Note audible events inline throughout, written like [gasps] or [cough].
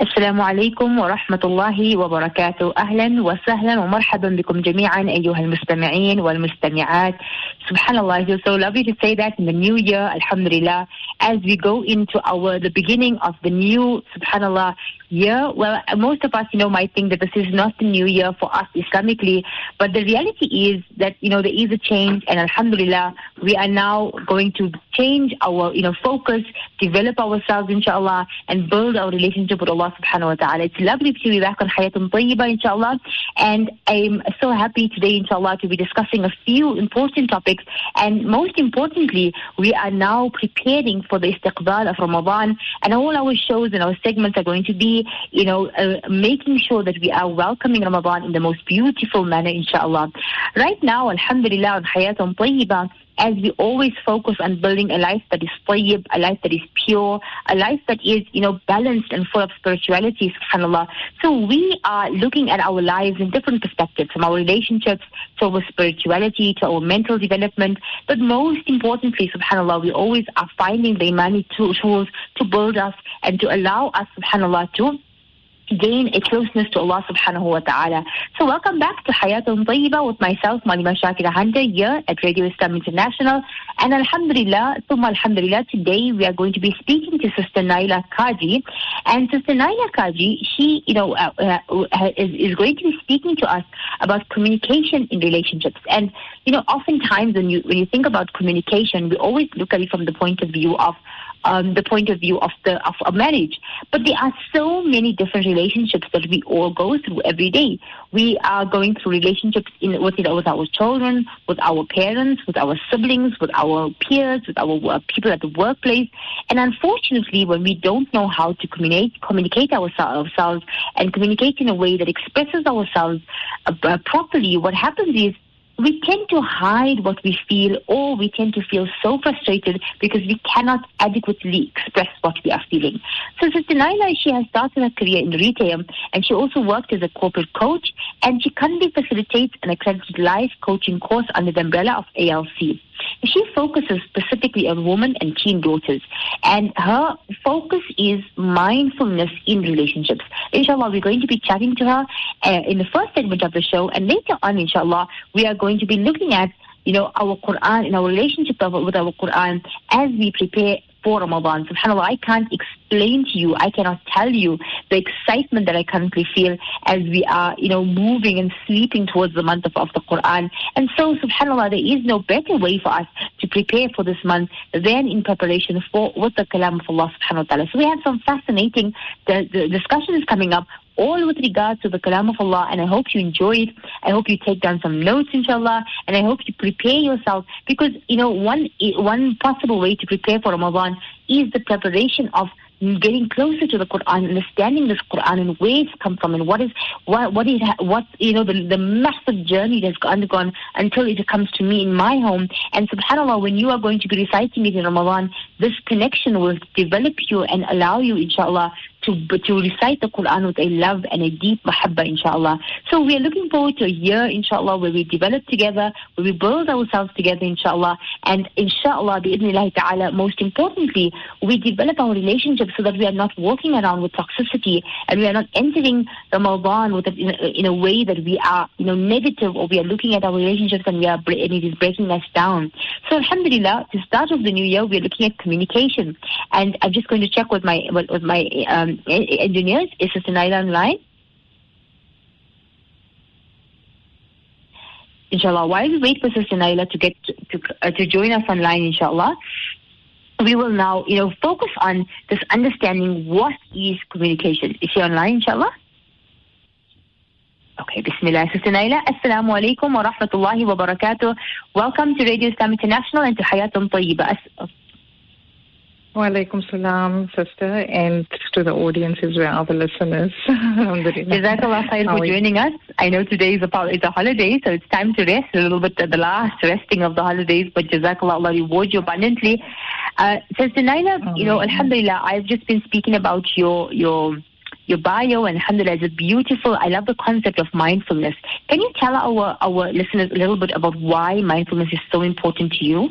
السلام عليكم ورحمة الله وبركاته. أهلا وسهلا ومرحبا بكم جميعا أيها المستمعين والمستمعات. subhanallah so lovely to say that in the new year alhamdulillah. As we go into our the beginning of the new subhanallah year well most of us you know might think that this is not the new year for us islamically but the reality is that you know there is a change and alhamdulillah we are now going to change our you know focus develop ourselves inshallah and build our relationship with allah subhanahu wa ta'ala. It's lovely to be back on Hayatun tayyiba inshallah and i'm so happy today inshallah to be discussing a few important topics. And most importantly, we are now preparing for the istiqbal of Ramadan. And all our shows and our segments are going to be, you know, uh, making sure that we are welcoming Ramadan in the most beautiful manner, inshallah. Right now, alhamdulillah, on Hayatun Tayyiba, as we always focus on building a life that is tayyib, a life that is pure, a life that is, you know, balanced and full of spirituality, subhanAllah. So we are looking at our lives in different perspectives, from our relationships to our spirituality, to our mental development. But most importantly, subhanAllah, we always are finding the imani tools to build us and to allow us, subhanAllah, to gain a closeness to Allah subhanahu wa ta'ala. So welcome back to Hayatun Tayyiba with myself, Malima Shakira Hunter, here at Radio Islam International. And Alhamdulillah, Summa Alhamdulillah, today we are going to be speaking to Sister Naila Kaji. And Sister Naila Kaji, she, you know, uh, uh, is, is going to be speaking to us about communication in relationships. And, you know, oftentimes when you, when you think about communication, we always look at it from the point of view of um, the point of view of the of a marriage. But there are so many different relationships that we all go through every day. We are going through relationships in with, with our children, with our parents, with our siblings, with our peers, with our uh, people at the workplace. And unfortunately, when we don't know how to communicate communicate ourselves, ourselves and communicate in a way that expresses ourselves uh, properly, what happens is we tend to hide what we feel or we tend to feel so frustrated because we cannot adequately express what we are feeling. So Sister Naila, she has started her career in retail and she also worked as a corporate coach and she currently facilitates an accredited life coaching course under the umbrella of ALC. She focuses specifically on women and teen daughters, and her focus is mindfulness in relationships. Inshallah, we're going to be chatting to her uh, in the first segment of the show, and later on, inshallah, we are going to be looking at you know, our Quran and our relationship with our Quran as we prepare Ramadan. SubhanAllah, I can't explain to you, I cannot tell you the excitement that I currently feel as we are, you know, moving and sleeping towards the month of, of the Quran. And so, SubhanAllah, there is no better way for us to prepare for this month than in preparation for with the Kalam of Allah subhanahu wa ta'ala. So we have some fascinating the, the discussions coming up all with regards to the kalam of Allah and I hope you enjoy it. I hope you take down some notes inshallah and I hope you prepare yourself because you know one one possible way to prepare for Ramadan is the preparation of getting closer to the Quran, understanding this Quran and where it's come from and what is what what is what you know the the massive journey that's undergone until it comes to me in my home. And Subhanallah, when you are going to be reciting it in Ramadan, this connection will develop you and allow you, inshallah, to to recite the Quran with a love and a deep mahabba, inshallah. So we are looking forward to a year, inshallah, where we develop together, where we build ourselves together, inshallah, and inshallah, bi'idhnillahi ta'ala, most importantly, we develop our relationship so that we are not walking around with toxicity and we are not entering the Ramadan with a, in, a, in a way that we are, you know, negative or we are looking at our relationships and we are and it is breaking us down. So alhamdulillah, to start of the new year, we are looking at communication, and I'm just going to check with my with my um, engineers. Is Naila online? Inshallah, while we wait for Sister Naila to get to, to, uh, to join us online, inshallah, we will now, you know, focus on this understanding what is communication. Is she online, inshallah? Okay, Bismillah. Sister Naila, Assalamu alaikum wa rahmatullahi wa barakatuh. Welcome to Radio Islam International and to Hayatun Tayyiba. Wa alaikum salam, sister, and to the audience as well, the listeners. [laughs] Jazakallah khair for joining us. I know today is a, it's a holiday, so it's time to rest a little bit, the last resting of the holidays, but Jazakallah, Allah reward you abundantly. Uh, Sister Naila, oh, you know, Alhamdulillah, I've just been speaking about your, your, your bio and alhamdulillah is beautiful. I love the concept of mindfulness. Can you tell our, our listeners a little bit about why mindfulness is so important to you?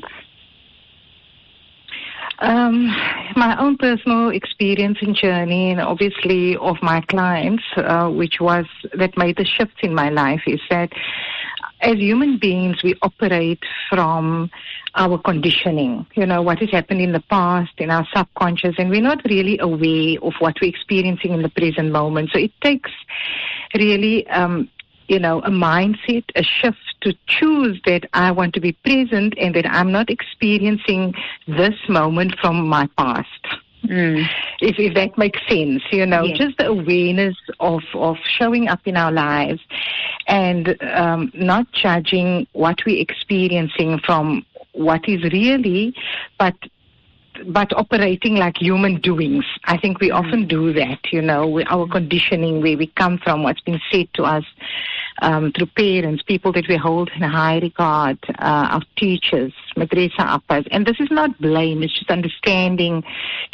Um, my own personal experience and journey, and obviously of my clients, uh, which was that made the shift in my life, is that as human beings, we operate from our conditioning, you know, what has happened in the past, in our subconscious, and we're not really aware of what we're experiencing in the present moment. So it takes really, um, you know, a mindset, a shift to choose that I want to be present and that I'm not experiencing this moment from my past. Mm. If, if that makes sense, you know, Yes. just the awareness of, of showing up in our lives and um, not judging what we're experiencing from what is really, but but operating like human doings. I think we often hmm. do that, you know, we, our conditioning, where we come from, what's been said to us um, through parents, people that we hold in high regard, uh, our teachers, madrasa appas. And this is not blame, it's just understanding,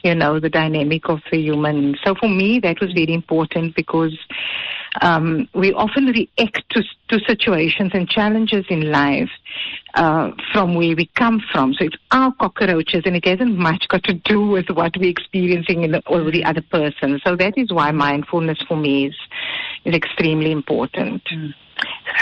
you know, the dynamic of the human. So for me, that was very important because um, we often react to, to situations and challenges in life uh, from where we come from. So it's our cockroaches, and it hasn't much got to do with what we're experiencing in the, or the other person. So that is why mindfulness for me is is extremely important.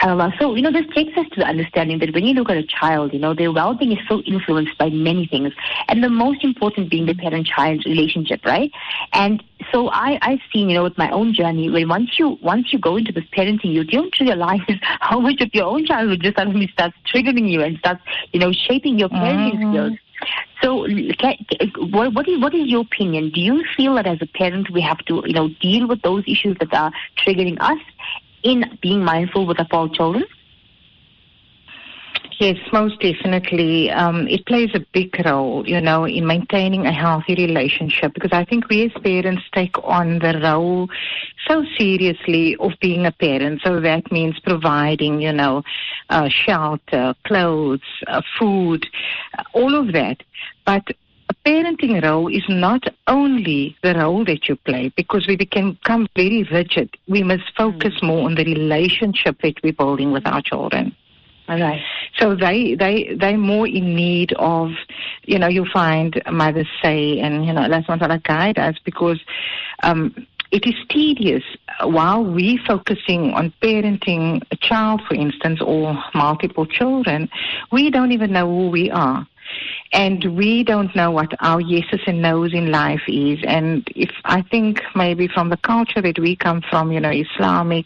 SubhanAllah. So, you know, this takes us to the understanding that when you look at a child, you know, their well-being is so influenced by many things. And the most important being the parent-child relationship, right? And so I, I've seen, you know, with my own journey, when once you, once you go into this parenting, you don't realize [laughs] how much of your own childhood just suddenly starts triggering you and starts, you know, shaping your parenting Mhm. skills. So, what, what is what is your opinion? Do you feel that as a parent we have to, you know, deal with those issues that are triggering us in being mindful with our children? Yes, most definitely. Um, it plays a big role, you know, in maintaining a healthy relationship because I think we as parents take on the role so seriously of being a parent. So that means providing, you know, uh, shelter, clothes, uh, food, uh, all of that. But a parenting role is not only the role that you play because we can become very rigid. We must focus more on the relationship that we're building with our children. All right. So they they they're more in need of, you know, you find mothers say, and you know, not to guide us because um, it is tedious while we focusing on parenting a child, for instance, or multiple children. We don't even know who we are. And we don't know what our yeses and nos in life is. And if I think maybe from the culture that we come from, you know, Islamic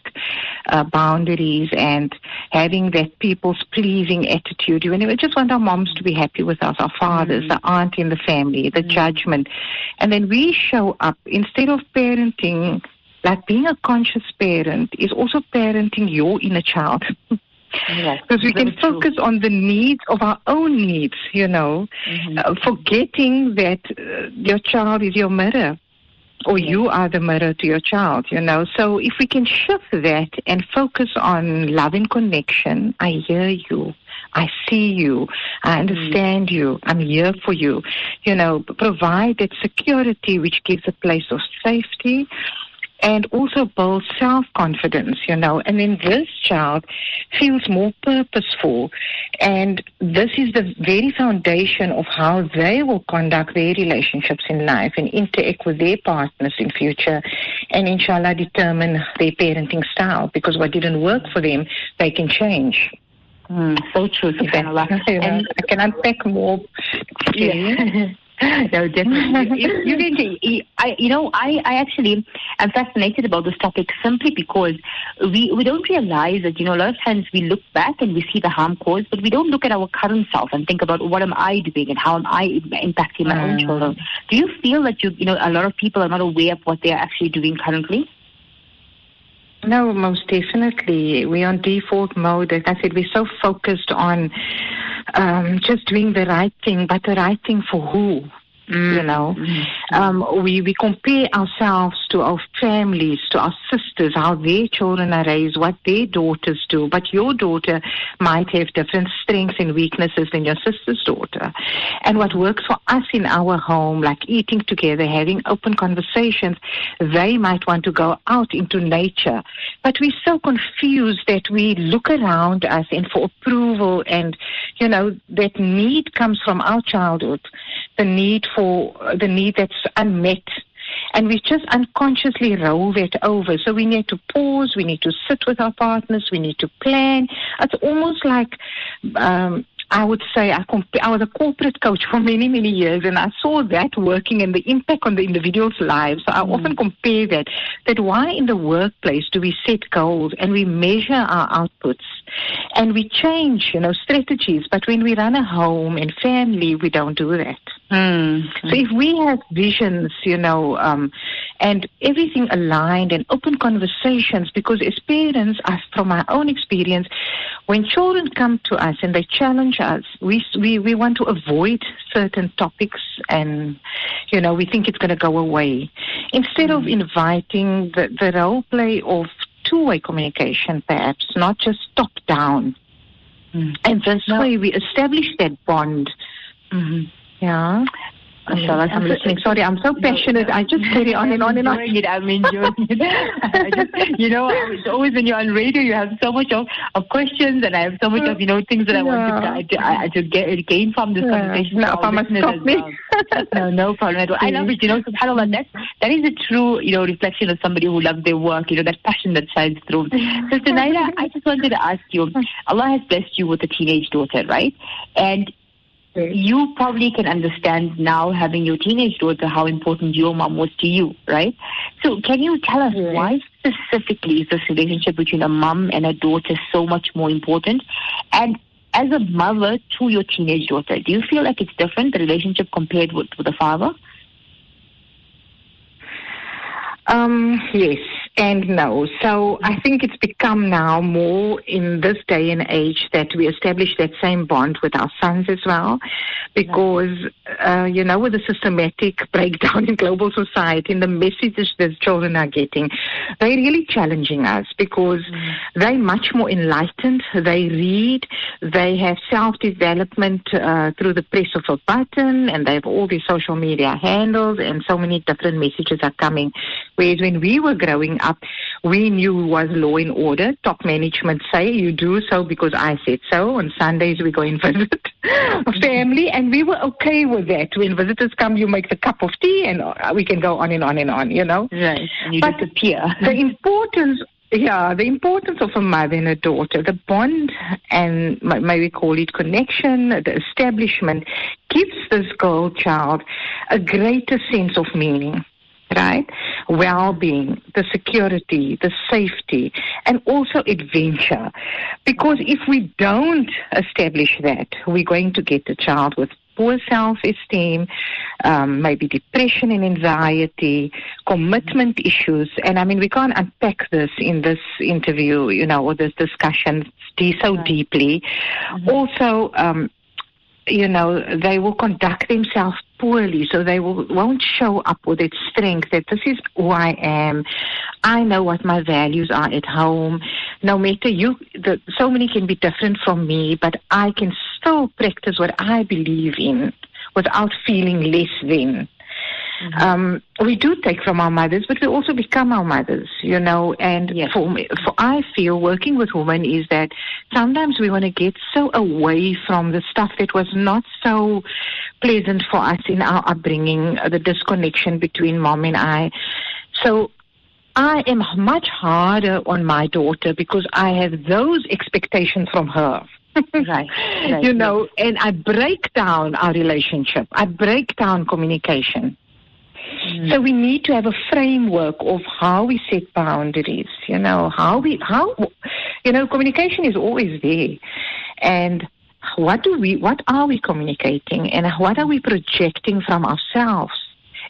uh, boundaries and having that people's pleasing attitude, you know, we just want our moms to be happy with us, our fathers, the aunt in the family, the judgment. And then we show up instead of parenting, like being a conscious parent is also parenting your inner child. [laughs] Yes. Because we can true. focus on the needs of our own needs, you know, Mhm. uh, forgetting that uh, your child is your mirror or Yes. you are the mirror to your child, you know. So if we can shift that and focus on love and connection, I hear you. I see you. I understand you. I'm here for you. You know, provide that security which gives a place of safety and also builds self-confidence, you know. And then this child feels more purposeful. And this is the very foundation of how they will conduct their relationships in life and interact with their partners in future and inshallah determine their parenting style because what didn't work for them, they can change. Mm, so true, subhanAllah. [laughs] And I can unpack more. Yeah. [laughs] [laughs] no, definitely. you, you, need to- I, you know, I, I actually am fascinated about this topic simply because we, we don't realize that, you know, a lot of times we look back and we see the harm caused, but we don't look at our current self and think about what am I doing and how am I impacting my own Mm. children. Do you feel that you, you know, a lot of people are not aware of what they are actually doing currently? No, most definitely. We're on default mode. Like I said, we're so focused on um, just doing the right thing, but the right thing for who? You mm, know, mm, mm. um, we we compare ourselves to our families, to our sisters, how their children are raised, what their daughters do. But your daughter might have different strengths and weaknesses than your sister's daughter. And what works for us in our home, like eating together, having open conversations, they might want to go out into nature. But we're so confused that we look around us and for approval and, you know, that need comes from our childhood the need for the need that's unmet and we just unconsciously roll that over. So we need to pause, we need to sit with our partners, we need to plan. It's almost like um, I would say I, comp- I was a corporate coach for many, many years, and I saw that working and the impact on the individual's lives. So I mm. often compare that. That why in the workplace do we set goals and we measure our outputs and we change, you know, strategies, but when we run a home and family, we don't do that. Mm. So if we have visions, you know, um, and everything aligned and open conversations, because as parents, as from my own experience, when children come to us and they challenge us, we, we, we want to avoid certain topics and, you know, we think it's going to go away. Instead mm. of inviting the, the role play of two-way communication, perhaps, not just top-down. Mm. And this no. way we establish that bond. Mm-hmm. Yeah. Mashallah, I'm listening. Sorry, I'm so passionate. I just carry on and on and on. [laughs] It. I'm enjoying it. I just, you know, it's always when you're on radio, you have so much of, of questions, and I have so much of, you know, things that I want to, to, to get, gain from this yeah. conversation. No, I stop me. Well. no, no problem at all. I love [laughs] it. You know, subhanAllah, that, that is a true, you know, reflection of somebody who loves their work, you know, that passion that shines through. Sister Naila, I just wanted to ask you, [laughs] Allah has blessed you with a teenage daughter, right? And you probably can understand now, having your teenage daughter, how important your mom was to you, right? So, can you tell us yes. why specifically is this relationship between a mom and a daughter so much more important? And as a mother to your teenage daughter, do you feel like it's different, the relationship compared with, with the father? Um, yes and no. So I think it's become now more in this day and age that we establish that same bond with our sons as well, because uh, you know with the systematic [laughs] breakdown in global society and the messages that children are getting, they're really challenging us because mm. they're much more enlightened. They read, they have self development uh, through the press of a button, and they have all these social media handles, and so many different messages are coming. Whereas when we were growing up, we knew was law and order. Top management say you do so because I said so. On Sundays we go and [laughs] visit family, and we were okay with that. When visitors come, you make the cup of tea, and uh, we can go on and on and on. You know, right? And you but disappear. [laughs] the importance yeah, the importance of a mother and a daughter, the bond and may we call it connection, the establishment, gives this girl child a greater sense of meaning right? Well-being, the security, the safety, and also adventure. Because if we don't establish that, we're going to get a child with poor self-esteem, um, maybe depression and anxiety, commitment issues. And I mean, we can't unpack this in this interview, you know, or this discussion so right. deeply. Mm-hmm. Also, um, you know, they will conduct themselves poorly, so they will, won't show up with its strength that this is who I am. I know what my values are at home. No matter you, the, so many can be different from me, but I can still practice what I believe in without feeling less than. Mm-hmm. Um, we do take from our mothers, but we also become our mothers, you know. And yes. for me, for I feel working with women is that sometimes we want to get so away from the stuff that was not so pleasant for us in our upbringing, the disconnection between mom and I. So I am much harder on my daughter because I have those expectations from her. right, right, [laughs] You know, and I break down our relationship. I break down communication. Mm. So we need to have a framework of how we set boundaries, you know, how we, how, you know, communication is always there. And what do we, what are we communicating and what are we projecting from ourselves?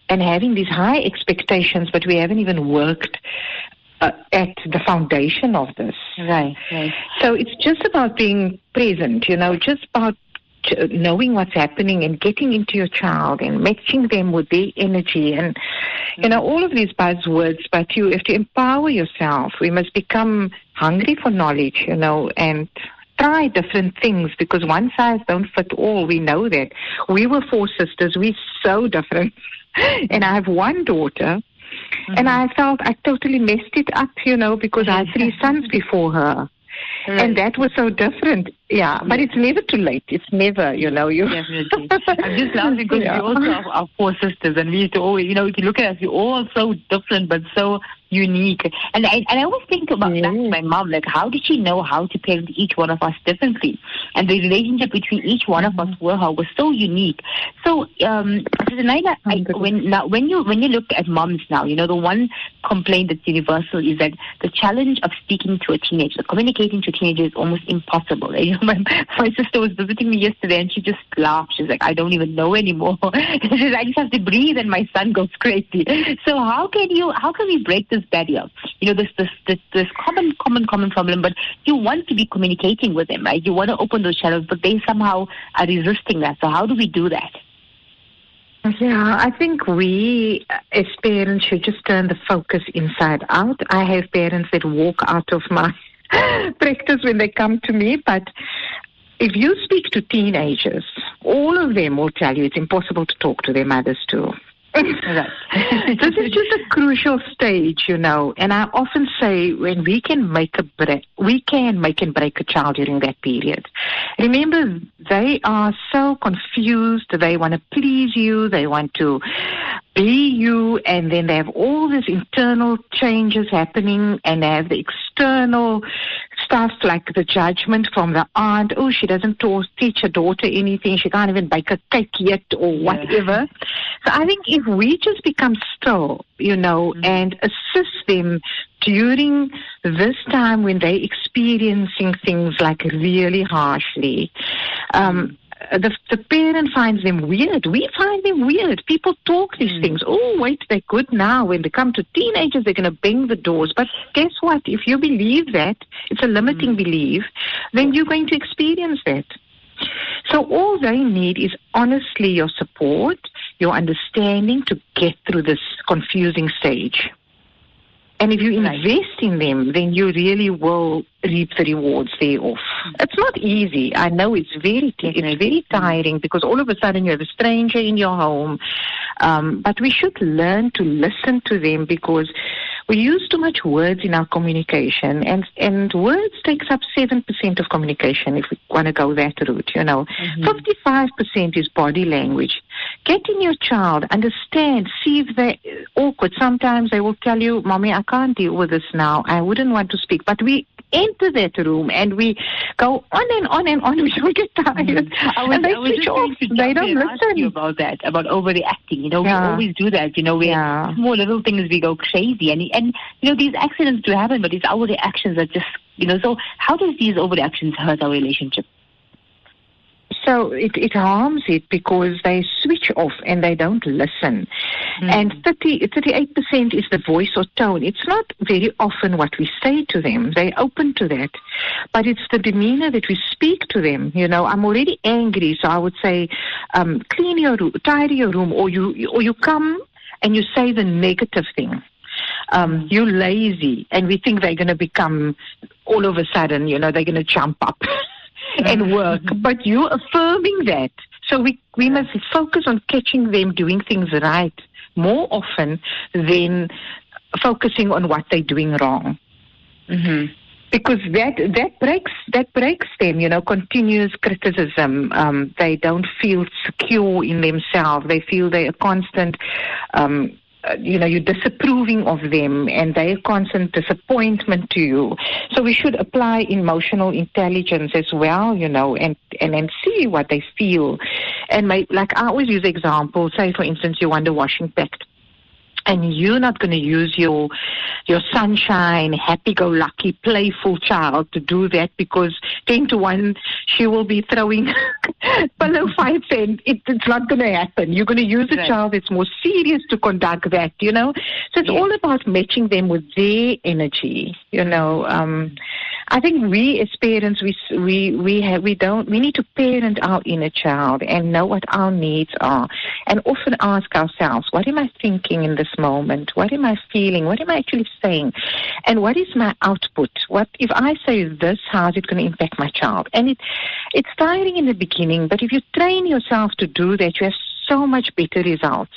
And having these high expectations, but we haven't even worked uh, at the foundation of this. Right, right. So it's just about being present, you know, just about knowing what's happening and getting into your child and matching them with their energy and you know all of these buzzwords but you have to empower yourself we must become hungry for knowledge you know and try different things because one size don't fit all we know that we were four sisters we're so different [laughs] and i have one daughter mm-hmm. and i felt i totally messed it up you know because i had three [laughs] sons before her Right. And that was so different. Yeah, but it's never too late. It's never, you know. You definitely. I'm just laughing because [laughs] yeah. we also have our four sisters, and we used to always, you know, if you look at us, we're all so different, but so unique. And I, and I always think about yes. my mom, like how did she know how to parent each one of us differently? And the relationship between each one mm-hmm. of us with her was so unique. So, um, Naila, I, when now when you when you look at moms now, you know the one complaint that's universal is that the challenge of speaking to a teenager, communicating to a teenager is almost impossible. You know, my, my sister was visiting me yesterday and she just laughed. She's like, I don't even know anymore. [laughs] I just have to breathe and my son goes crazy. So how can you how can we break this barrier. You know, this, this, this, this common, common, common problem, but you want to be communicating with them, right? You want to open those channels, but they somehow are resisting that. So how do we do that? Yeah, I think we uh, as parents should just turn the focus inside out. I have parents that walk out of my [gasps] practice when they come to me, but if you speak to teenagers, all of them will tell you it's impossible to talk to their mothers too. [laughs] this is just a crucial stage, you know. And I often say when we can make a break, we can make and break a child during that period. Remember, they are so confused. They want to please you. They want to be you, and then they have all these internal changes happening, and they have the external stuff like the judgment from the aunt. Oh, she doesn't talk, teach her daughter anything. She can't even bake a cake yet, or whatever. Yeah. So I think if we just become still, you know, mm-hmm. and assist them during this time when they're experiencing things like really harshly. Um, the, the parent finds them weird. We find them weird. People talk these mm. things. Oh, wait, they're good now. When they come to teenagers, they're going to bang the doors. But guess what? If you believe that, it's a limiting mm. belief, then you're going to experience that. So all they need is honestly your support, your understanding to get through this confusing stage. And if you invest in them, then you really will reap the rewards thereof. It's not easy. I know it's very it's very tiring because all of a sudden you have a stranger in your home. Um, but we should learn to listen to them because we use too much words in our communication, and and words takes up seven percent of communication. If we want to go that route, you know, mm-hmm. 55 percent is body language. Getting your child understand, see if they're awkward. Sometimes they will tell you, "Mommy, I can't deal with this now. I wouldn't want to speak." But we enter that room and we go on and on and on. [laughs] We don't get tired. Mm-hmm. I was, and they I was switch off. They don't listen. You about that, about overreacting. You know, yeah. we always do that. You know, we yeah. small little things we go crazy, and and you know these accidents do happen, but it's our reactions that just you know. So how does these overreactions hurt our relationship? So it, it harms it because they switch off and they don't listen. Mm. And 30, 38% is the voice or tone. It's not very often what we say to them. They're open to that. But it's the demeanor that we speak to them. You know, I'm already angry, so I would say, um, clean your room, tidy your room, or you, or you come and you say the negative thing. Um, you're lazy, and we think they're going to become all of a sudden, you know, they're going to jump up. [laughs] and work, [laughs] but you're affirming that. So we, we must focus on catching them doing things right more often than focusing on what they're doing wrong. Mm-hmm. Because that that breaks that breaks them, you know. Continuous criticism. Um, they don't feel secure in themselves. They feel they are constant um, uh, you know, you're disapproving of them and they're constant disappointment to you. So we should apply emotional intelligence as well, you know, and, and see what they feel. And my, like I always use examples, say for instance, you want a washing pact and you're not going to use your your sunshine, happy-go-lucky, playful child to do that because ten to one she will be throwing [laughs] pillow fights, and it, it's not going to happen. You're going to use a right. child that's more serious to conduct that, you know. So it's yes. all about matching them with their energy, you know. Um, I think we as parents, we we we have we don't we need to parent our inner child and know what our needs are, and often ask ourselves, what am I thinking in this moment? What am I feeling? What am I actually saying? And what is my output? What if I say this? How is it going to impact my child? And it it's tiring in the beginning, but if you train yourself to do that, you have so much better results.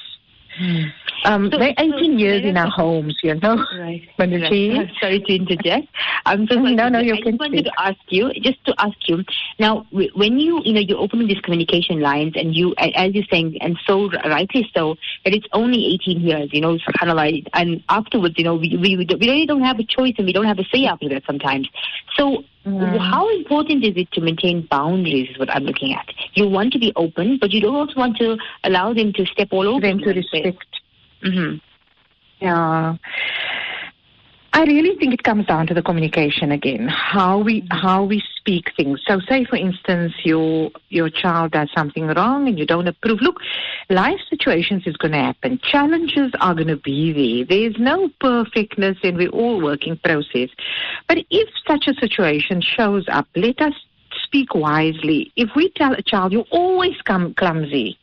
Mm. Um, so, they're 18 so, years in our homes, you know. Right. [laughs] right. [laughs] Sorry to interject. I'm so sorry. No, no, you I can just wanted to ask you, just to ask you, now, when you, you know, you're opening these communication lines and you, as you're saying, and so rightly so, that it's only 18 years, you know, kind of like, and afterwards, you know, we, we, we really don't have a choice and we don't have a say after that sometimes. So, Mm. How important is it to maintain boundaries? Is what I'm looking at. You want to be open, but you don't also want to allow them to step all over. Them to respect. Mm-hmm. Yeah. I really think it comes down to the communication again, how we how we speak things. So, say for instance, your your child does something wrong and you don't approve. Look, life situations is going to happen. Challenges are going to be there. There's no perfectness, and we're all working process. But if such a situation shows up, let us speak wisely. If we tell a child, you always come clumsy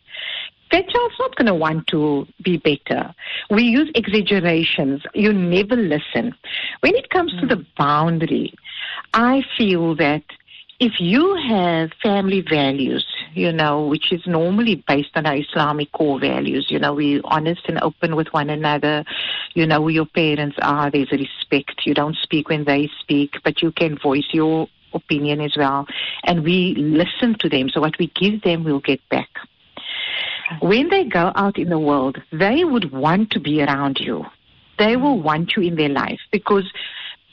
that child's not going to want to be better. We use exaggerations. You never listen. When it comes mm. to the hmm. boundary, I feel that if you have family values, you know, which is normally based on our Islamic core values, you know, we're honest and open with one another, you know who your parents are, there's a respect. You don't speak when they speak, but you can voice your opinion as well. And we listen to them. So what we give them, we'll get back. When they go out in the world, they would want to be around you. They mm. will want you in their life because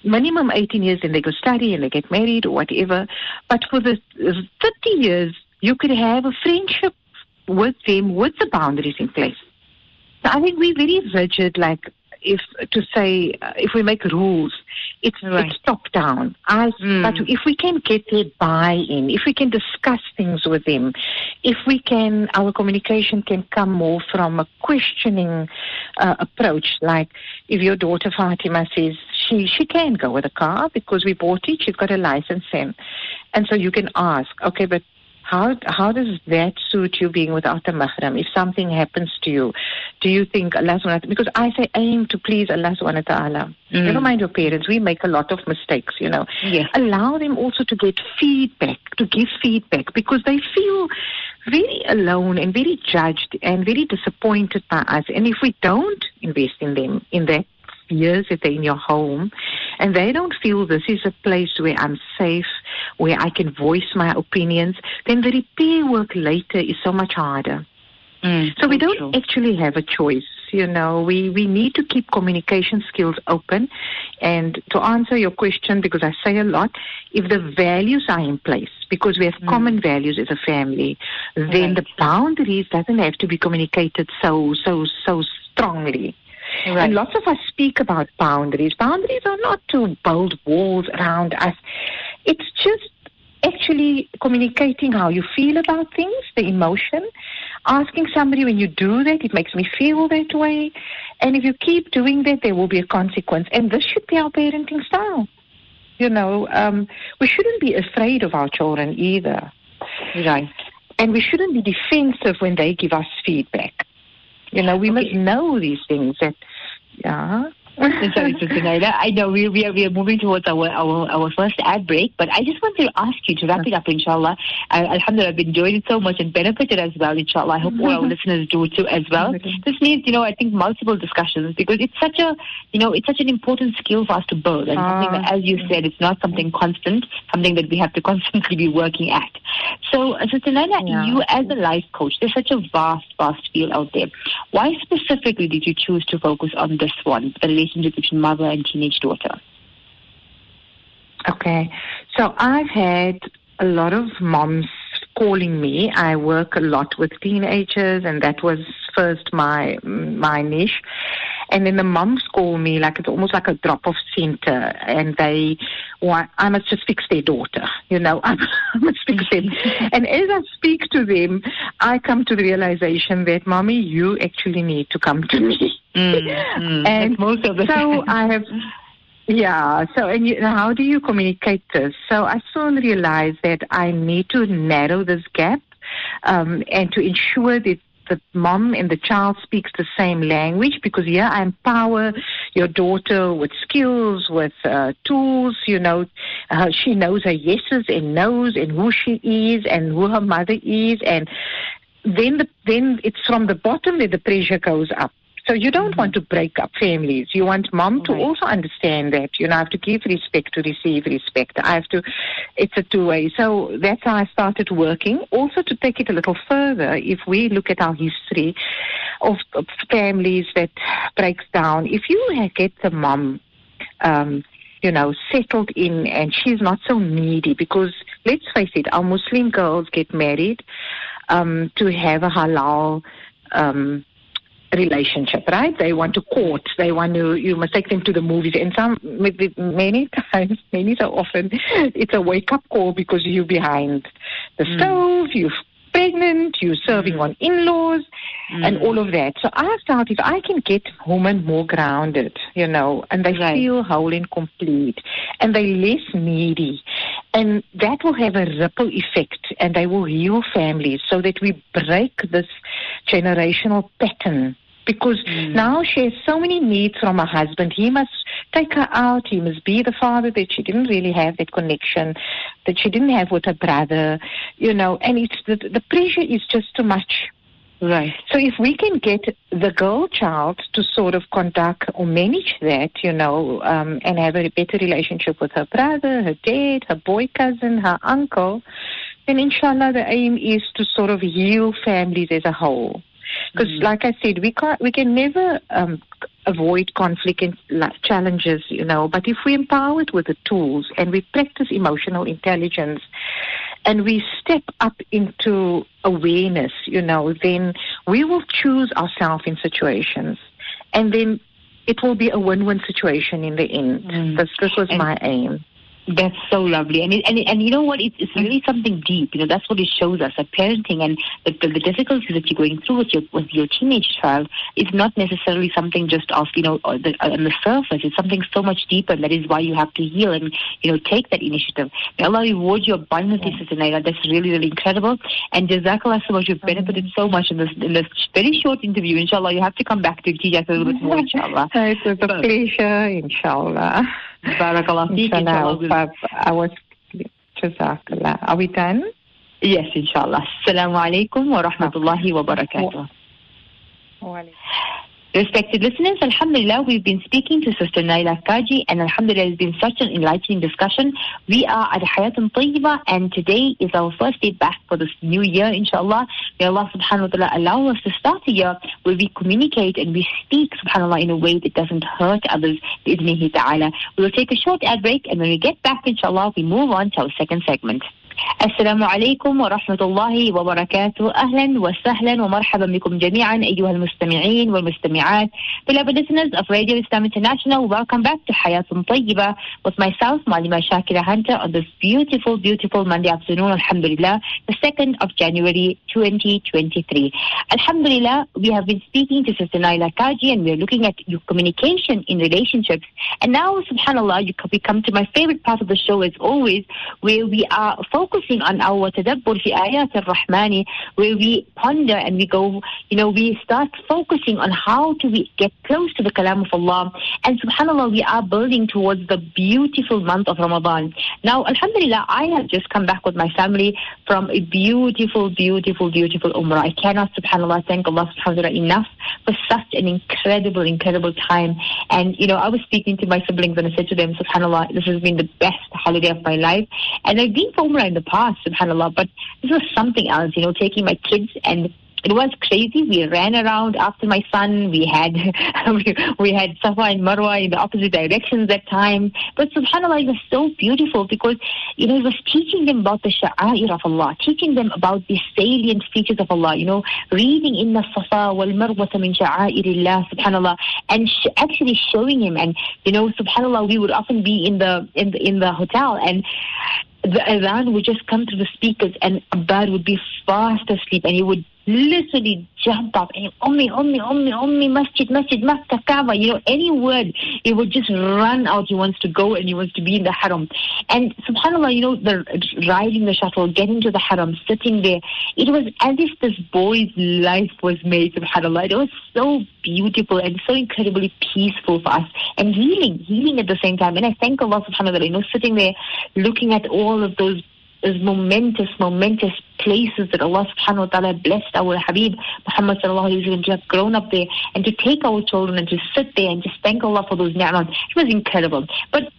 minimum 18 years and they go study and they get married or whatever. But for the 30 years, you could have a friendship with them with the boundaries in place. So I think we're very rigid, like if to say uh, if we make rules, it's, right. it's top down. I, mm. But if we can get their buy-in, if we can discuss things with them, if we can, our communication can come more from a questioning uh, approach. Like if your daughter Fatima says she she can go with a car because we bought it, she's got a license in, and so you can ask, okay, but how how does that suit you being without a mahram? If something happens to you, do you think Allah subhanahu wa ta'ala, because I say aim to please Allah subhanahu wa ta'ala. Mm. Never mind your parents, we make a lot of mistakes, you know. Yes. Allow them also to get feedback, to give feedback because they feel very alone and very judged and very disappointed by us. And if we don't invest in them in that years if they're in your home and they don't feel this is a place where I'm safe, where I can voice my opinions, then the repair work later is so much harder. Mm, so we don't actually have a choice. You know, we, we need to keep communication skills open. And to answer your question, because I say a lot, if the values are in place, because we have mm. common values as a family, then right. the boundaries doesn't have to be communicated so, so, so strongly. Right. And lots of us speak about boundaries. Boundaries are not to build walls around us. It's just actually communicating how you feel about things, the emotion. Asking somebody when you do that, it makes me feel that way. And if you keep doing that, there will be a consequence. And this should be our parenting style. You know, um, we shouldn't be afraid of our children either. Right. And we shouldn't be defensive when they give us feedback. You know, we okay. must know these things that, yeah. Sorry, Naila. I know we, we, are, we are moving towards our, our, our first ad break, but I just wanted to ask you to wrap it up, inshallah. I, Alhamdulillah, I've enjoyed it so much and benefited as well, inshallah. I hope all our [laughs] listeners do too as well. This needs, you know, I think multiple discussions because it's such a, you know, it's such an important skill for us to build. And something that, as you said, it's not something constant, something that we have to [laughs] constantly be working at. So, uh, Sister Naila, yeah. you as a life coach, there's such a vast, vast field out there. Why specifically did you choose to focus on this one, the relationship between mother and teenage daughter? Okay. So I've had a lot of moms calling me. I work a lot with teenagers, and that was first my my niche. And then the moms call me like it's almost like a drop off center, and they want I must just fix their daughter. You know, [laughs] I must fix them. and as I speak to them, I come to the realization that, mommy, you actually need to come to me. Mm, mm, [laughs] and most of the so I have. Yeah. So, and you, how do you communicate this? So, I soon realized that I need to narrow this gap um, and to ensure that the mom and the child speaks the same language because yeah, I empower your daughter with skills, with uh, tools. You know, uh, she knows her yeses and nos and who she is and who her mother is and then the, then it's from the bottom that the pressure goes up. So you don't want to break up families. You want mom to also understand that. You know, I have to give respect to receive respect. I have to, it's a two way. So that's how I started working. Also to take it a little further, if we look at our history of, of families that breaks down, if you get the mom, um, you know, settled in and she's not so needy because let's face it, our Muslim girls get married um, to have a halal um, relationship, right? They want to court. They want to. You must take them to the movies, and some many [laughs] times, many so often, it's a wake up call because you're behind the Mm. stove. You're pregnant. You're serving Mm. on in-laws and Mm. all of that. So I felt if I can get women more grounded, you know, and they Right. feel whole and complete, and they're less needy, and that will have a ripple effect, and they will heal families so that we break this generational pattern. Because Mm. now she has so many needs from her husband. He must take her out. He must be the father that she didn't really have that connection, that she didn't have with her brother, you know. And it's the, the pressure is just too much. Right. So if we can get the girl child to sort of conduct or manage that, you know, um, and have a better relationship with her brother, her dad, her boy cousin, her uncle, then inshallah the aim is to sort of heal families as a whole. Because, Mhm. like I said, we can't, we can never um, avoid conflict and challenges, you know. But if we empower it with the tools and we practice emotional intelligence, and we step up into awareness, you know, then we will choose ourselves in situations, and then it will be a win-win situation in the end. Mm. This, this was And- my aim. That's so lovely, and it, and it, and you know what? It's, it's really something deep. You know, that's what it shows us. That parenting and the, the, the difficulties that you're going through with your with your teenage child is not necessarily something just of you know on the, on the surface. It's something so much deeper. And that is why you have to heal and you know take that initiative. May Allah reward you abundantly, Sister Naila. That's really really incredible. And Jazakallah so much. You've benefited so much in this in this very short interview. Inshallah, you have to come back to teach us a little bit more. Inshallah. [laughs] It was a pleasure, inshallah. Barakallah. Inshallah, I was, Jazakallah. Are we done? Yes, inshallah. Assalamu alaikum wa rahmatullahi wa barakatuh. Respected listeners, Alhamdulillah, we've been speaking to Sister Naila Kaji, and Alhamdulillah, it's been such an enlightening discussion. We are at Hayatun Tayyiba, and today is our first day back for this new year, inshallah. May Allah subhanahu wa ta'ala allow us to start a year where we communicate and we speak, subhanAllah, in a way that doesn't hurt others, bi'idhnihi ta'ala. We will take a short ad break, and when we get back, inshallah, we move on to our second segment. السلام عليكم ورحمة الله وبركاته أهلا وسهلا ومرحبا بكم جميعا أيها المستمعين والمستمعات Beloved listeners of Radio Islam International, welcome back to Hayatun Tayyiba with myself, Malima Shakira Hunter, on this beautiful, beautiful Monday afternoon, Alhamdulillah, the 2nd of January 2023. Alhamdulillah, we have been speaking to Sister Naila Kaji and we are looking at your communication in relationships. And now, subhanAllah, you, we come to my favorite part of the show as always, where we are focusing on our tadabbur fi ayat al-Rahmani, where we ponder and we go, you know, we start focusing on how to we get close to the kalam of Allah. And subhanAllah, we are building towards the beautiful month of Ramadan. Now, alhamdulillah, I have just come back with my family from a beautiful, beautiful, beautiful Umrah. I cannot, subhanAllah, thank Allah ta'ala enough for such an incredible, incredible time. And, you know, I was speaking to my siblings and I said to them, subhanAllah, this has been the best holiday of my life. And I've been for Umrah in the past, subhanAllah, but this was something else, you know, taking my kids and it was crazy. We ran around after my son. We had [laughs] we, had Safa and Marwa in the opposite directions at times. But subhanAllah, it was so beautiful because, you know, it was teaching them about the sha'air of Allah, teaching them about the salient features of Allah, you know, reading in the Safa wal Marwa min sha'airillah, subhanAllah, and sh- actually showing him. And, you know, subhanAllah, we would often be in the, in the, in the hotel and the adhan would just come through the speakers and Abad would be fast asleep and he would literally jump up and Ummi, Ummi, Ummi, Ummi, Masjid, Masjid, Makkah, Kaaba, you know, any word, he would just run out. He wants to go and he wants to be in the haram. And subhanAllah, you know, the riding the shuttle, getting to the haram, sitting there, it was as if this boy's life was made, subhanAllah. It was so beautiful and so incredibly peaceful for us and healing, healing at the same time. And I thank Allah subhanahu wa ta'ala, you know, sitting there looking at all of those those momentous, momentous places that Allah subhanahu wa ta'ala blessed our Habib Muhammad sallallahu alayhi wa sallam to have grown up there and to take our children and to sit there and just thank Allah for those ni'mat. It was incredible. But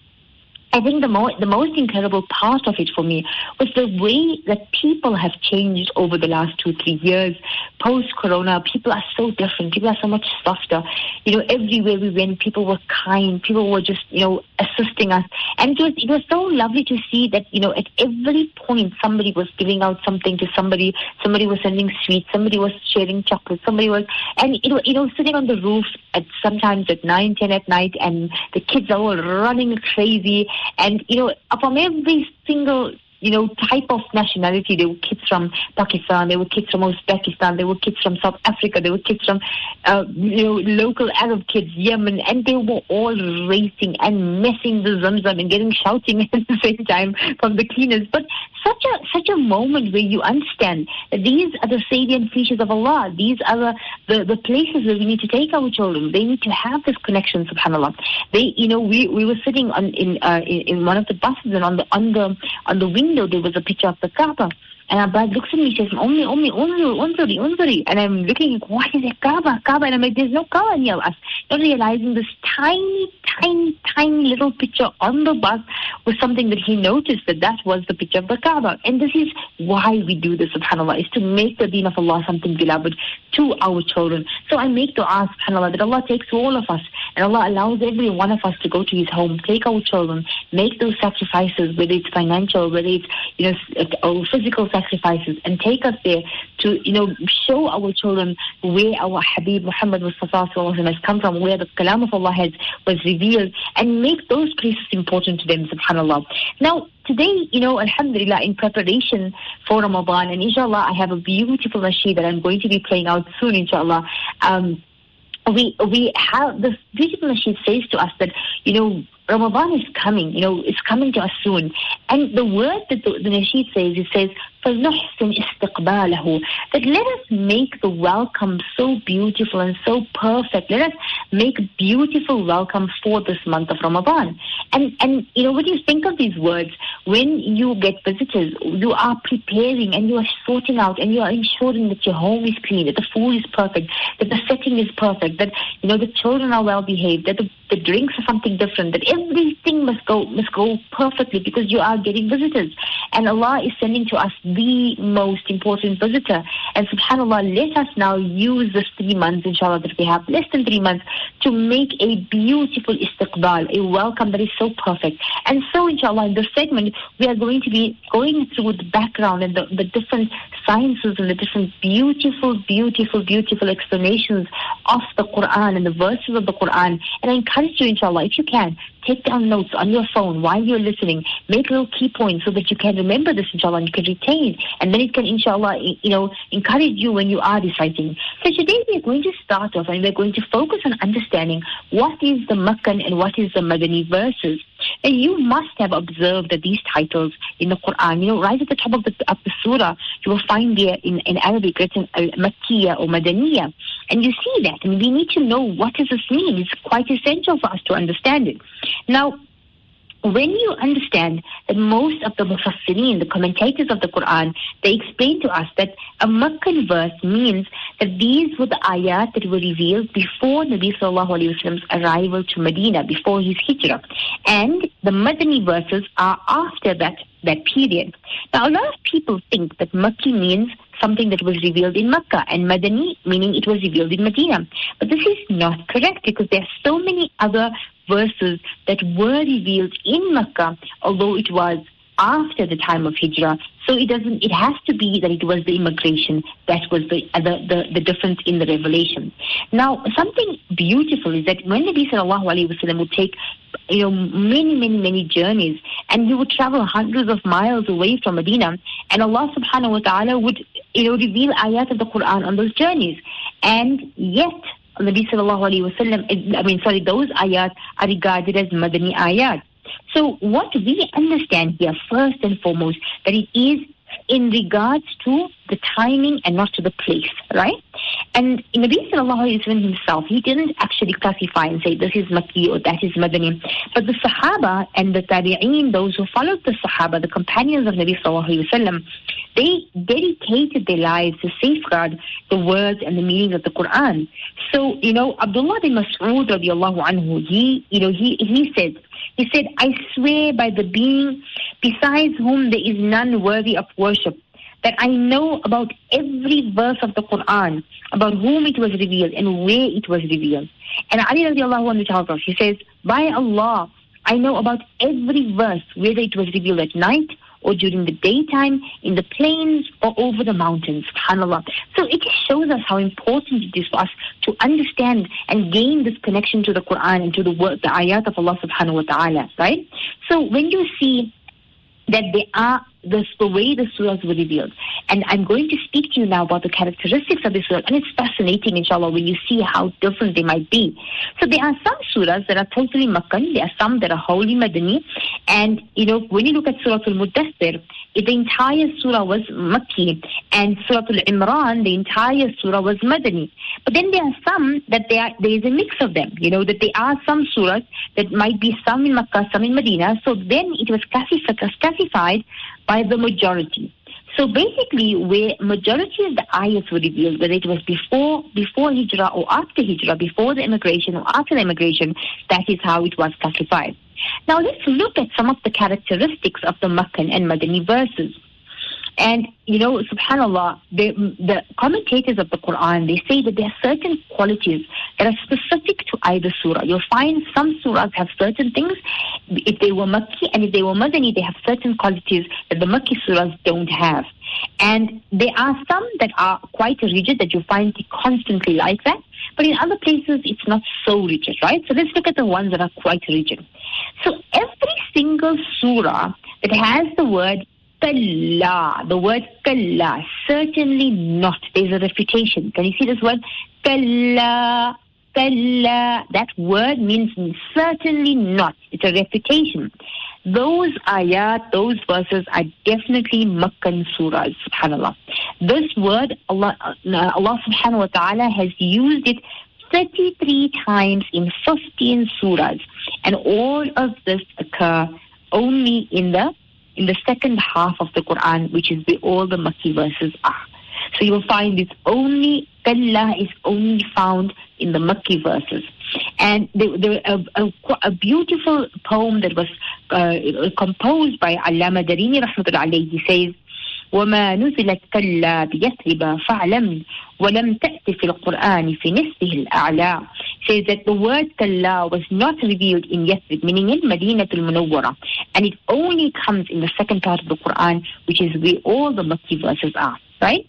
I think the, mo- the most incredible part of it for me was the way that people have changed over the last two, three years. Post Corona, people are so different. People are so much softer. You know, everywhere we went, people were kind. People were just, you know, assisting us. And it was, it was so lovely to see that, you know, at every point, somebody was giving out something to somebody. Somebody was sending sweets. Somebody was sharing chocolate. Somebody was, and, you know, you know, sitting on the roof at sometimes at 9, 10 at night, and the kids are all running crazy. And, you know, from every single you know, type of nationality. There were kids from Pakistan, there were kids from Uzbekistan, there were kids from South Africa, there were kids from, uh, you know, local Arab kids, Yemen, and they were all racing and messing the Zamzam and getting shouting [laughs] at the same time from the cleaners. But such a such a moment where you understand that these are the salient features of Allah. These are the, the, the places where we need to take our children. They need to have this connection, subhanAllah. They, you know, we, we were sitting on in, uh, in in one of the buses and on the on the on the window there was a picture of the Kaaba. And dad looks at me says, Ummi, Ummi, unzuri, unzuri, unzuri. And I'm looking, what is a Kaaba? Kaaba. And I'm like, there's no Kaaba near us. Not realizing this tiny, tiny, tiny little picture on the bus was something that he noticed that that was the picture of the Kaaba. And this is why we do this, subhanAllah, is to make the deen of Allah something beloved to our children. So I make dua, subhanAllah, that Allah takes all of us and Allah allows every one of us to go to His home, take our children, make those sacrifices, whether it's financial, whether it's, you know, uh, physical sacrifices, and take us there to, you know, show our children where our Habib Muhammad Mustafa has come from, where the Kalam of Allah has, was revealed, and make those places important to them, subhanAllah. Now, today, you know, Alhamdulillah, in preparation for Ramadan, and inshallah, I have a beautiful nasheed that I'm going to be playing out soon, inshallah. Um, we we have this beautiful nasheed says to us that you know Ramadan is coming, you know, it's coming to us soon. And the word that the, the nasheed says, it says, فَلْنُحْسِنْ إِسْتِقْبَالَهُ That let us make the welcome so beautiful and so perfect. Let us make beautiful welcome for this month of Ramadan. And, and, you know, when you think of these words, when you get visitors, you are preparing and you are sorting out and you are ensuring that your home is clean, that the food is perfect, that the setting is perfect, that, you know, the children are well behaved, that the, the drinks are something different, that everything must go, must go perfectly because you are getting visitors. And Allah is sending to us the most important visitor. And subhanAllah, let us now use this three months, inshallah, that we have, less than three months, to make a beautiful istiqbal, a welcome that is so perfect. And so, inshallah, in this segment, we are going to be going through the background and the, the different sciences and the different beautiful, beautiful, beautiful explanations of the Quran and the verses of the Quran. And I encourage you, inshallah, if you can, take down notes on your phone while you're listening. Make little key points so that you can remember this, inshallah, and you can retain. And then it can, inshallah, you know, encourage you when you are reciting. So today we're going to start off and we're going to focus on understanding what is the Makkan and what is the Madani verses. And you must have observed that these titles in the Quran, you know, right at the top of the, of the surah, you will find there in, in Arabic written Al-Makkiyah or Madaniya. And you see that, and we need to know what does this mean. It's quite essential for us to understand it. Now, when you understand that most of the mufassirin, the commentators of the Quran, they explain to us that a Meccan verse means that these were the ayat that were revealed before Nabi Sallallahu Alaihi Wasallam's arrival to Medina, before his hijrah. And the Madani verses are after that, that period. Now, a lot of people think that Makki means something that was revealed in Mecca and Madani meaning it was revealed in Medina. But this is not correct because there are so many other verses that were revealed in Mecca, although it was after the time of Hijrah. So it doesn't. It has to be that it was the immigration that was the uh, the, the, the difference in the revelation. Now, something beautiful is that when Nabi Sallallahu Alaihi Wasallam would take, you know, many many many journeys, and he would travel hundreds of miles away from Medina, and Allah Subhanahu Wa Taala would, you know, reveal ayat of the Quran on those journeys, and yet Nabi sallallahu alayhi wasallam, I mean, sorry, those ayat are regarded as Madani ayat. So what we understand here, first and foremost, that it is in regards to the timing and not to the place, right? And Nabi Sallallahu Alaihi Wasallam himself, he didn't actually classify and say this is Makki or that is Madani. But the Sahaba and the Tabi'een, those who followed the Sahaba, the companions of Nabi Sallallahu Alaihi Wasallam, they dedicated their lives to safeguard the words and the meanings of the Quran. So, you know, Abdullah bin Mas'ud he, you know, he, he said, he said, I swear by the being besides whom there is none worthy of worship, that I know about every verse of the Quran, about whom it was revealed and where it was revealed. And Ali radiallahu anhu tells us, he says, by Allah, I know about every verse, whether it was revealed at night or during the daytime, in the plains or over the mountains. SubhanAllah. So it just shows us how important it is for us to understand and gain this connection to the Quran and to the word, the ayat of Allah subhanahu wa ta'ala, right? So when you see that there are this, the way the surahs were revealed. And I'm going to speak to you now about the characteristics of the surah. And it's fascinating, inshallah, when you see how different they might be. So there are some surahs that are totally Makkan. There are some that are wholly Madani. And, you know, when you look at Surah Al-Mudathir, the entire surah was Makki. And Surah Al-Imran, the entire surah was Madani. But then there are some that there, there is a mix of them. You know, that there are some surahs that might be some in Makkah, some in Medina. So then it was classified by the majority. So basically, where majority of the ayahs were revealed, whether it was before before hijrah or after hijrah, before the immigration or after the immigration, that is how it was classified. Now let's look at some of the characteristics of the Makkan and Madani verses. And, you know, subhanAllah, the, the commentators of the Quran, they say that there are certain qualities that are specific to either surah. You'll find some surahs have certain things. If they were Makki and if they were Madani, they have certain qualities that the Makki surahs don't have. And there are some that are quite rigid that you find constantly like that. But in other places, it's not so rigid, right? So let's look at the ones that are quite rigid. So every single surah that has the word Kalla. The word kalla, certainly not. There's a refutation. Can you see this word? Kalla, kalla. That word means certainly not. It's a refutation. Those ayat, those verses are definitely Makkan surahs, subhanAllah. This word, Allah, uh, Allah subhanahu wa ta'ala has used it 33 times in 15 surahs. And all of this occur only in the in the second half of the Quran, which is where all the Makki verses are. So you will find it's only, Kalla is only found in the Makki verses. And there, there a, a, a, beautiful poem that was uh, composed by Allama Darini rahmatullah alayhi says, وما نزلت كلا بيثرب فاعلم ولم تأت في القرآن في نصفه الأعلى says that the word kalla was not revealed in Yathrib, meaning in Medina al-Munawwara, and it only comes in the second part of the Quran, which is where all the Makki verses are, right?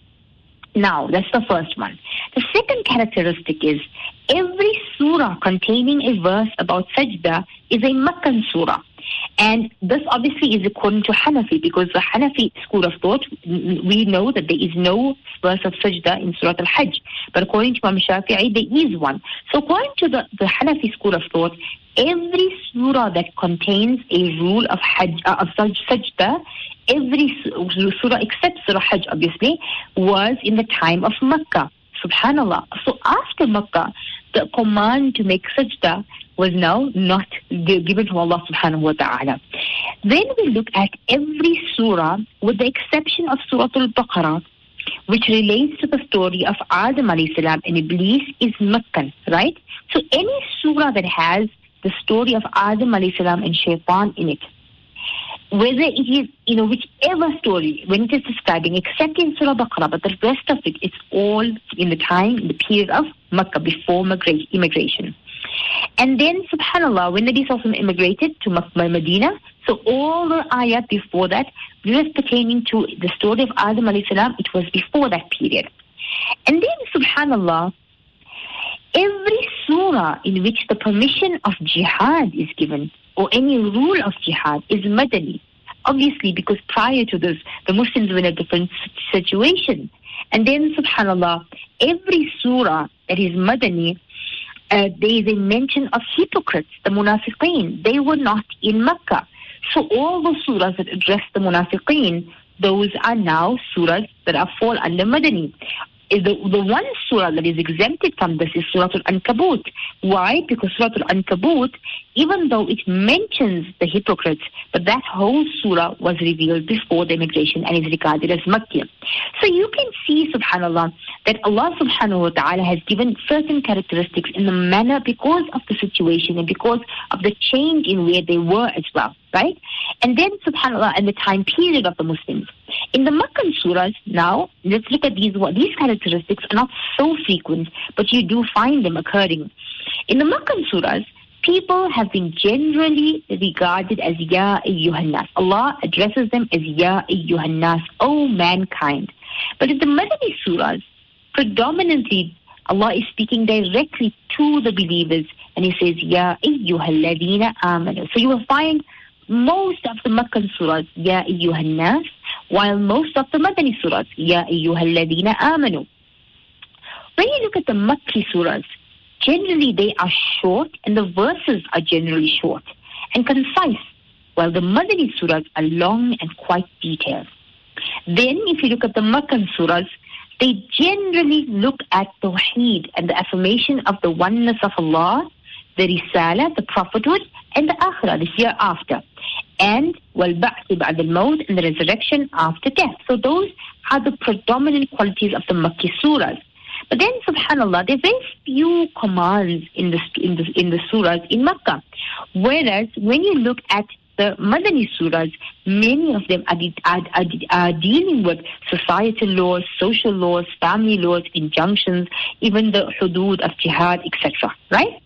Now, that's the first one. The second characteristic is every surah containing a verse about sajda is a Makkan surah. And this obviously is according to Hanafi because the Hanafi school of thought, we know that there is no verse of sajda in Surah Al-Hajj. But according to Imam Shafi'i, there is one. So according to the, the Hanafi school of thought, every surah that contains a rule of Hajj, uh, of sajda, every surah except Surah Hajj obviously, was in the time of Makkah. Subhanallah. So after Makkah, the command to make sajda was now not given to Allah subhanahu wa ta'ala. Then we look at every surah with the exception of Surah Al-Baqarah, which relates to the story of Adam alayhi salam and Iblis is Makkan, right? So any surah that has the story of Adam alayhi salam and Shaitan in it, whether it is, you know, whichever story, when it is describing, except in Surah Baqarah, but the rest of it, it's all in the time, in the period of Makkah, before immigration. And then, subhanAllah, when Nabi Sallallahu immigrated to Medina, so all the ayat before that, just pertaining to the story of Adam alayhi salam, it was before that period. And then, subhanAllah, every surah in which the permission of jihad is given, or any rule of jihad is madani. Obviously, because prior to this, the Muslims were in a different situation. And then, subhanAllah, every surah that is madani, uh, there is a mention of hypocrites, the munafiqeen. They were not in Mecca. So all the surahs that address the munafiqeen, those are now surahs that are fall under Madani. The, the one surah that is exempted from this is Surah Al-Ankabut. Why? Because Surah Al-Ankabut, even though it mentions the hypocrites, but that whole surah was revealed before the immigration and is regarded as Makkah. So you can see, subhanAllah, that Allah subhanahu wa ta'ala has given certain characteristics in the manner because of the situation and because of the change in where they were as well, right? And then, subhanAllah, and the time period of the Muslims. In the Meccan surahs, now, let's look at these. These characteristics are not so frequent, but you do find them occurring. In the Meccan surahs, people have been generally regarded as Ya Ayyuhannas. Allah addresses them as Ya Ayyuhannas, O mankind. But in the Madani surahs, predominantly Allah is speaking directly to the believers and He says, Ya Ayyuhalladina amanu. So you will find most of the Meccan surahs, Ya Ayyuhannas, while most of the Madani surahs, Ya ayyuhalladina amanu. When you look at the Makki surahs, generally they are short and the verses are generally short and concise, while the Madani surahs are long and quite detailed. Then if you look at the Makkan surahs, they generally look at Tawheed and the affirmation of the oneness of Allah, the Risala, the prophethood, and the Akhirah, the hereafter and والبعث بعد الموت and the resurrection after death. So those are the predominant qualities of the Makki surahs. But then, subhanallah, there are very few commands in the, in the, in the surahs in Makkah. Whereas when you look at the Madani surahs, many of them are, are, are, are, dealing with societal laws, social laws, family laws, injunctions, even the hudud of jihad, etc. Right?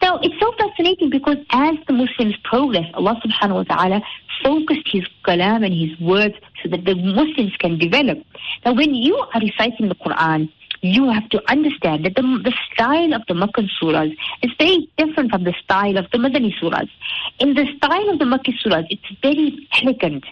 Now, it's so fascinating because as the Muslims progress, Allah subhanahu wa ta'ala focused His kalam and His words so that the Muslims can develop. Now, when you are reciting the Quran, you have to understand that the, the style of the Makkan surahs is very different from the style of the Madani surahs. In the style of the Makki surahs, it's very elegant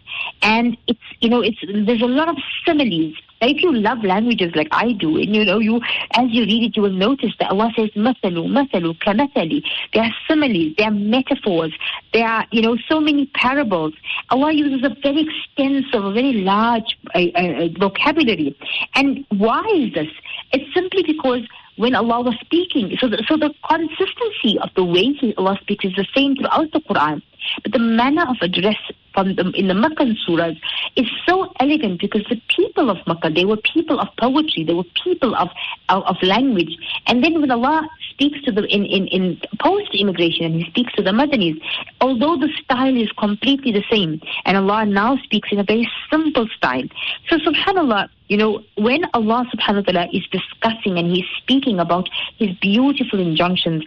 and it's, you know, it's, there's a lot of similes. If you love languages like I do, and you know, you as you read it, you will notice that Allah says "masalu, masalu, kamathali." There are similes, there are metaphors, there are you know so many parables. Allah uses a very extensive, a very large uh, uh, vocabulary. And why is this? It's simply because when Allah was speaking, so the, so the consistency of the way Allah speaks is the same throughout the Quran. But the manner of address from the, in the Meccan surahs is so elegant because the people of Makkah, they were people of poetry, they were people of, of, of language. And then when Allah speaks to them in, in, in post-immigration and He speaks to the Madanis, although the style is completely the same, and Allah now speaks in a very simple style. So subhanAllah, you know, when Allah subhanahu wa ta'ala is discussing and He's speaking about His beautiful injunctions,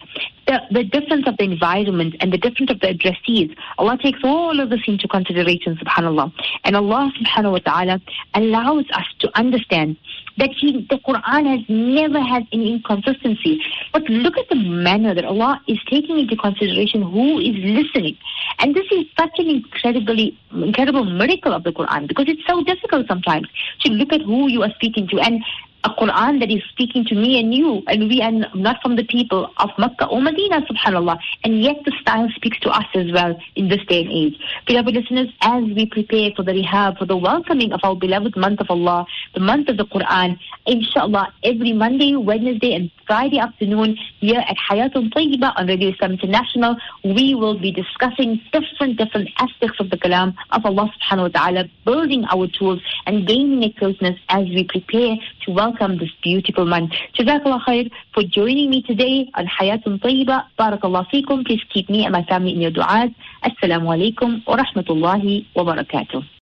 the, the difference of the environment and the difference of the addressees, Allah takes all of this into consideration, subhanAllah. And Allah subhanahu wa ta'ala allows us to understand that he, the Quran has never had any inconsistency. But look at the manner that Allah is taking into consideration who is listening. And this is such an incredibly, incredible miracle of the Quran because it's so difficult sometimes to look at who you are speaking to. And a Quran that is speaking to me and you, and we are not from the people of Makkah or Medina, subhanAllah, and yet the style speaks to us as well in this day and age. Beloved listeners, as we prepare for the rihab, for the welcoming of our beloved month of Allah, the month of the Quran, inshallah, every Monday, Wednesday, and Friday afternoon here at Hayatun Tayyiba on Radio Islam International, we will be discussing different, different aspects of the kalam of Allah subhanahu wa ta'ala, building our tools and gaining a closeness as we prepare to welcome this beautiful month. Jazakallah khair for joining me today on Hayatun Tayyiba. Barakallah feekum. Please keep me and my family in your du'as. Assalamu alaikum wa rahmatullahi wa barakatuh.